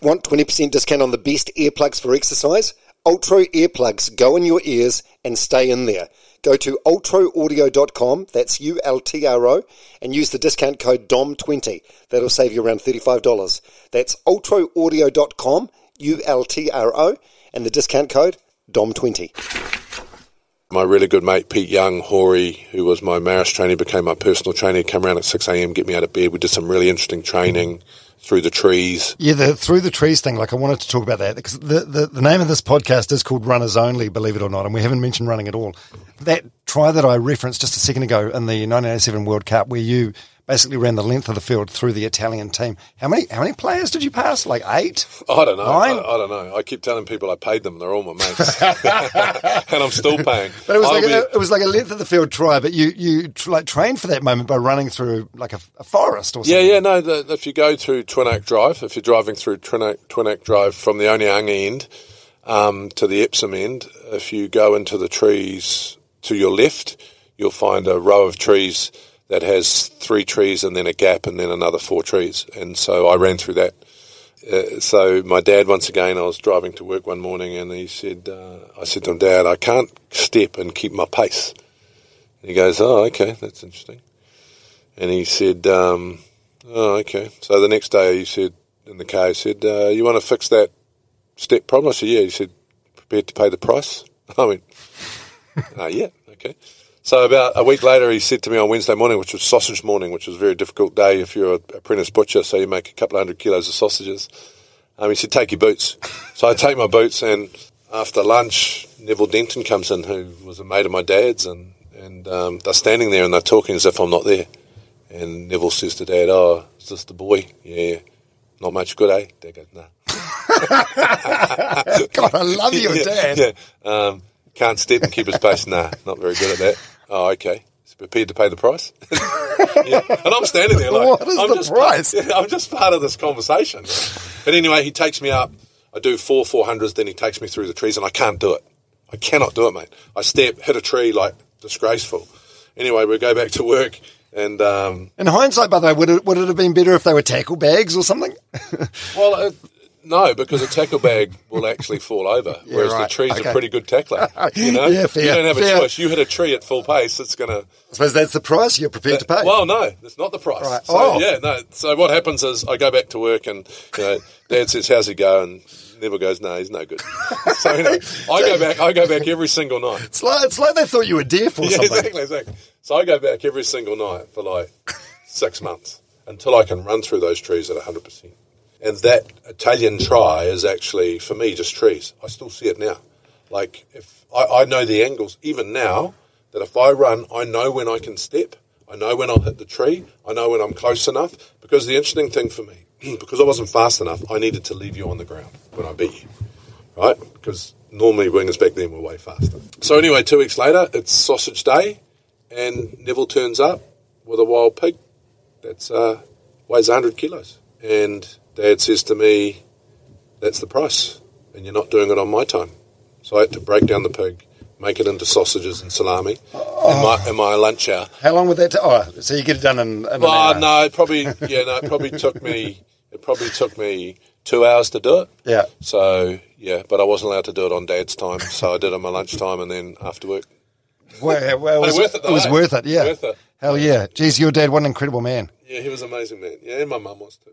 Want 20% discount on the best earplugs for exercise? Ultra earplugs go in your ears and stay in there. Go to ultroaudio.com, that's U L T R O, and use the discount code DOM20. That'll save you around $35. That's ultroaudio.com, U L T R O, and the discount code DOM20. my really good mate Pete Young, Hori, who was my Marist trainer, became my personal trainer. He'd around at 6 a.m., get me out of bed. We did some really interesting training through the trees. Yeah, the through the trees thing. Like I wanted to talk about that because the, the the name of this podcast is called Runners Only, believe it or not, and we haven't mentioned running at all. That try that I referenced just a second ago in the 1987 World Cup, where you basically ran the length of the field through the Italian team. How many how many players did you pass? Like eight? I don't know. I, Nine? I don't know. I keep telling people I paid them. They're all my mates, and I'm still paying. But it was like be- a, it was like a length of the field try, but you you tr- like trained for that moment by running through like a, a forest or something. yeah, yeah. No, the, if you go through Twinac Drive, if you're driving through Twinac, Oak, Twin Oak Drive from the Onehunga end um, to the Epsom end, if you go into the trees to your left, you'll find a row of trees that has three trees and then a gap and then another four trees. And so I ran through that. Uh, so my dad, once again, I was driving to work one morning and he said, uh, I said to him, Dad, I can't step and keep my pace. And he goes, Oh, okay, that's interesting. And he said, um, Oh, okay. So the next day he said, in the car, he said, uh, You want to fix that step problem? I said, Yeah. He said, Prepared to pay the price? I went, uh, Yeah, okay. So about a week later, he said to me on Wednesday morning, which was sausage morning, which was a very difficult day if you're an apprentice butcher, so you make a couple of hundred kilos of sausages. Um, he said, take your boots. So I take my boots, and after lunch, Neville Denton comes in, who was a mate of my dad's, and, and um, they're standing there and they're talking as if I'm not there. And Neville says to Dad, oh, is this the boy? Yeah. Not much good, eh? Dad goes, no. God, I love your yeah, dad. Yeah. Um, can't step and keep his pace. Nah, not very good at that. Oh, okay. He's prepared to pay the price. yeah. And I'm standing there like, What is I'm the just price? Part, yeah, I'm just part of this conversation. But anyway, he takes me up. I do four 400s, then he takes me through the trees, and I can't do it. I cannot do it, mate. I step, hit a tree, like, disgraceful. Anyway, we go back to work, and um, In hindsight, by the way, would it, would it have been better if they were tackle bags or something? Well, uh, no, because a tackle bag will actually fall over, whereas right. the tree's Okay. a pretty good tackler. You know, Yeah, fair, you don't have a fair. choice. You hit a tree at full pace, it's going to. I suppose that's the price you're prepared to pay. Well, no, that's not the price. Right. So Oh. yeah, no. So what happens is I go back to work, and you know, Dad says, "How's he go?" and Neville goes, "No, he's no good." so anyway, I go back. I go back every single night. it's, like, it's like they thought you were deaf or Yeah, something. exactly, exactly. So I go back every single night for like six months until I can run through those trees at 100%. And that Italian try is actually, for me, just trees. I still see it now. Like, if I, I know the angles, even now, that if I run, I know when I can step. I know when I'll hit the tree. I know when I'm close enough. Because the interesting thing for me, because I wasn't fast enough, I needed to leave you on the ground when I beat you right? Because normally wingers back then were way faster. So anyway, two weeks later, it's sausage day, and Neville turns up with a wild pig that's uh, weighs 100 kilos, and Dad says to me, "That's the price, and you're not doing it on my time." So I had to break down the pig, make it into sausages and salami in, my, in my lunch hour. How long would that take? Oh, so you get it done in, in an hour. no, it probably yeah, no, it probably took me it probably took me two hours to do it. Yeah. So yeah, but I wasn't allowed to do it on Dad's time, so I did it on my lunchtime and then after work. Well, well, it was, worth it though, was eh? worth it, yeah. Worth it. Hell yeah. Geez, your dad, what an incredible man. Yeah, he was an amazing man. Yeah, and my mum was too.